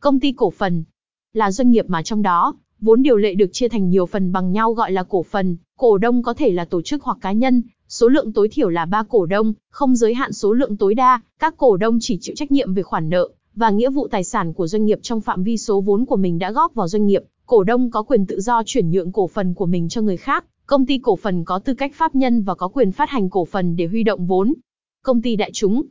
Công ty cổ phần là doanh nghiệp mà trong đó, vốn điều lệ được chia thành nhiều phần bằng nhau gọi là cổ phần, cổ đông có thể là tổ chức hoặc cá nhân, số lượng tối thiểu là 3 cổ đông, không giới hạn số lượng tối đa, các cổ đông chỉ chịu trách nhiệm về khoản nợ và nghĩa vụ tài sản của doanh nghiệp trong phạm vi số vốn của mình đã góp vào doanh nghiệp, cổ đông có quyền tự do chuyển nhượng cổ phần của mình cho người khác, công ty cổ phần có tư cách pháp nhân và có quyền phát hành cổ phần để huy động vốn. Công ty đại chúng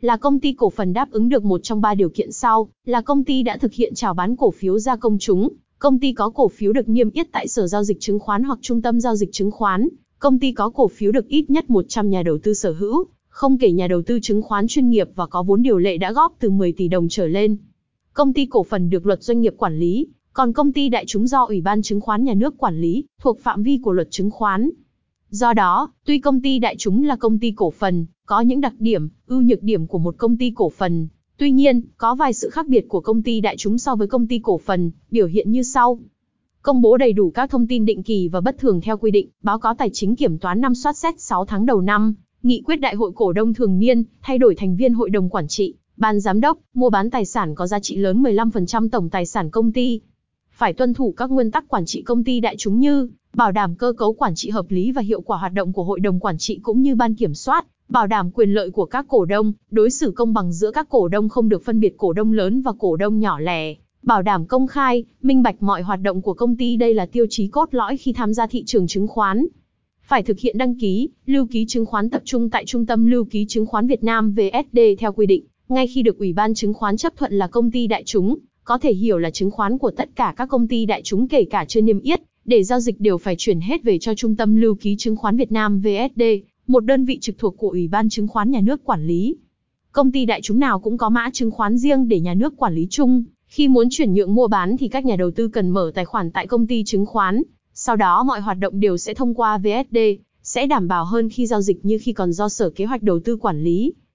là công ty cổ phần đáp ứng được một trong ba điều kiện sau, là công ty đã thực hiện chào bán cổ phiếu ra công chúng, công ty có cổ phiếu được niêm yết tại sở giao dịch chứng khoán hoặc trung tâm giao dịch chứng khoán, công ty có cổ phiếu được ít nhất 100 nhà đầu tư sở hữu, không kể nhà đầu tư chứng khoán chuyên nghiệp và có vốn điều lệ đã góp từ 10 tỷ đồng trở lên. Công ty cổ phần được luật doanh nghiệp quản lý, còn công ty đại chúng do Ủy ban chứng khoán nhà nước quản lý, thuộc phạm vi của luật chứng khoán. Do đó, tuy công ty đại chúng là công ty cổ phần, có những đặc điểm, ưu nhược điểm của một công ty cổ phần, tuy nhiên, có vài sự khác biệt của công ty đại chúng so với công ty cổ phần, biểu hiện như sau. Công bố đầy đủ các thông tin định kỳ và bất thường theo quy định, báo cáo tài chính kiểm toán năm soát xét 6 tháng đầu năm, nghị quyết đại hội cổ đông thường niên, thay đổi thành viên hội đồng quản trị, ban giám đốc, mua bán tài sản có giá trị lớn 15% tổng tài sản công ty. Phải tuân thủ các nguyên tắc quản trị công ty đại chúng như bảo đảm cơ cấu quản trị hợp lý và hiệu quả hoạt động của hội đồng quản trị cũng như ban kiểm soát, bảo đảm quyền lợi của các cổ đông, đối xử công bằng giữa các cổ đông không được phân biệt cổ đông lớn và cổ đông nhỏ lẻ, bảo đảm công khai, minh bạch mọi hoạt động của công ty đây là tiêu chí cốt lõi khi tham gia thị trường chứng khoán. Phải thực hiện đăng ký, lưu ký chứng khoán tập trung tại Trung tâm Lưu ký chứng khoán Việt Nam VSD theo quy định, ngay khi được Ủy ban chứng khoán chấp thuận là công ty đại chúng, có thể hiểu là chứng khoán của tất cả các công ty đại chúng kể cả chưa niêm yết, để giao dịch đều phải chuyển hết về cho Trung tâm Lưu ký chứng khoán Việt Nam VSD, một đơn vị trực thuộc của Ủy ban chứng khoán nhà nước quản lý. Công ty đại chúng nào cũng có mã chứng khoán riêng để nhà nước quản lý chung, khi muốn chuyển nhượng mua bán thì các nhà đầu tư cần mở tài khoản tại công ty chứng khoán, sau đó mọi hoạt động đều sẽ thông qua VSD, sẽ đảm bảo hơn khi giao dịch như khi còn do Sở Kế hoạch Đầu tư quản lý.